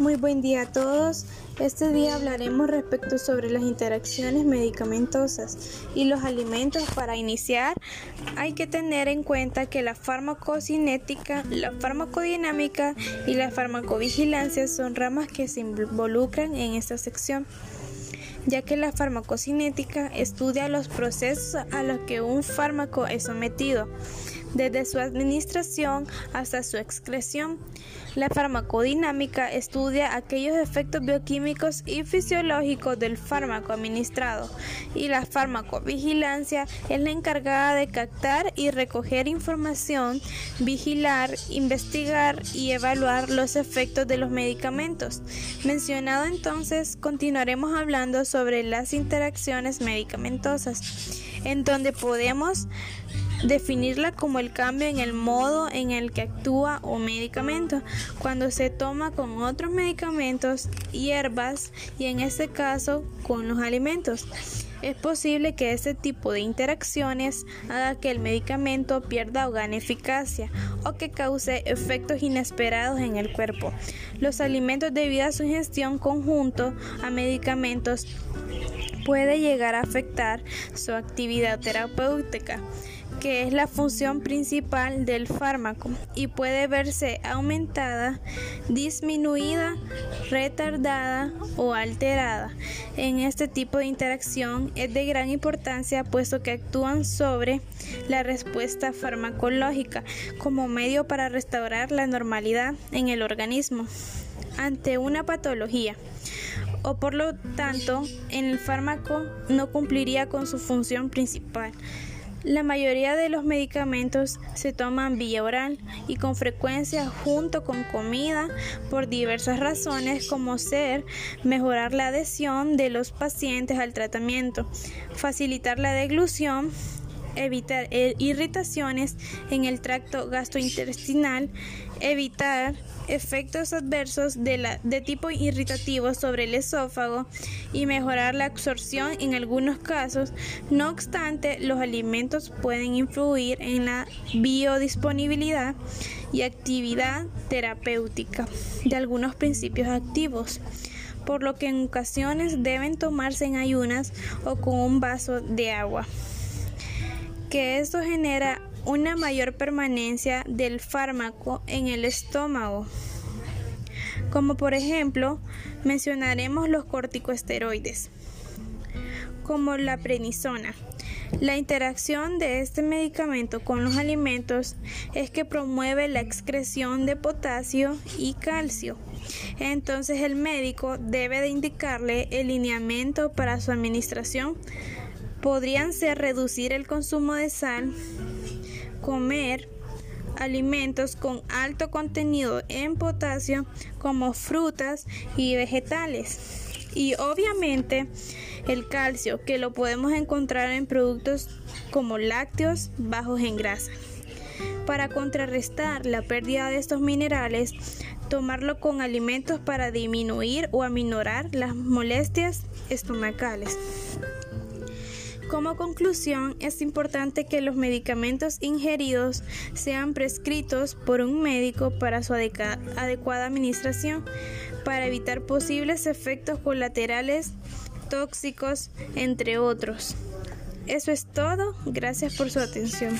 Muy buen día a todos. Este día hablaremos respecto sobre las interacciones medicamentosas y los alimentos. Para iniciar, hay que tener en cuenta que la farmacocinética, la farmacodinámica y la farmacovigilancia son ramas que se involucran en esta sección ya que la farmacocinética estudia los procesos a los que un fármaco es sometido desde su administración hasta su excreción. La farmacodinámica estudia aquellos efectos bioquímicos y fisiológicos del fármaco administrado y la farmacovigilancia es la encargada de captar y recoger información, vigilar, investigar y evaluar los efectos de los medicamentos. Mencionado entonces, continuaremos hablando sobre las interacciones medicamentosas, en donde podemos definirla como el cambio en el modo en el que actúa un medicamento cuando se toma con otros medicamentos, hierbas y en este caso con los alimentos. Es posible que este tipo de interacciones haga que el medicamento pierda o gane eficacia o que cause efectos inesperados en el cuerpo. Los alimentos debido a su ingestión conjunto a medicamentos puede llegar a afectar su actividad terapéutica que es la función principal del fármaco y puede verse aumentada, disminuida, retardada o alterada. En este tipo de interacción es de gran importancia puesto que actúan sobre la respuesta farmacológica como medio para restaurar la normalidad en el organismo ante una patología o por lo tanto el fármaco no cumpliría con su función principal. La mayoría de los medicamentos se toman vía oral y con frecuencia junto con comida por diversas razones como ser mejorar la adhesión de los pacientes al tratamiento, facilitar la deglución, evitar irritaciones en el tracto gastrointestinal, evitar efectos adversos de, la, de tipo irritativo sobre el esófago y mejorar la absorción en algunos casos. No obstante, los alimentos pueden influir en la biodisponibilidad y actividad terapéutica de algunos principios activos por lo que en ocasiones deben tomarse en ayunas o con un vaso de agua. Que esto genera una mayor permanencia del fármaco en el estómago. Como por ejemplo, mencionaremos los corticosteroides, como la prednisona. La interacción de este medicamento con los alimentos es que promueve la excreción de potasio y calcio. Entonces el médico debe de indicarle el lineamiento para su administración. Podrían ser reducir el consumo de sal, comer alimentos con alto contenido en potasio como frutas y vegetales. Y obviamente el calcio que lo podemos encontrar en productos como lácteos bajos en grasa. Para contrarrestar la pérdida de estos minerales, tomarlo con alimentos para disminuir o aminorar las molestias estomacales. Como conclusión, es importante que los medicamentos ingeridos sean prescritos por un médico para su adecuada administración, para evitar posibles efectos colaterales tóxicos, entre otros. Eso es todo. Gracias por su atención.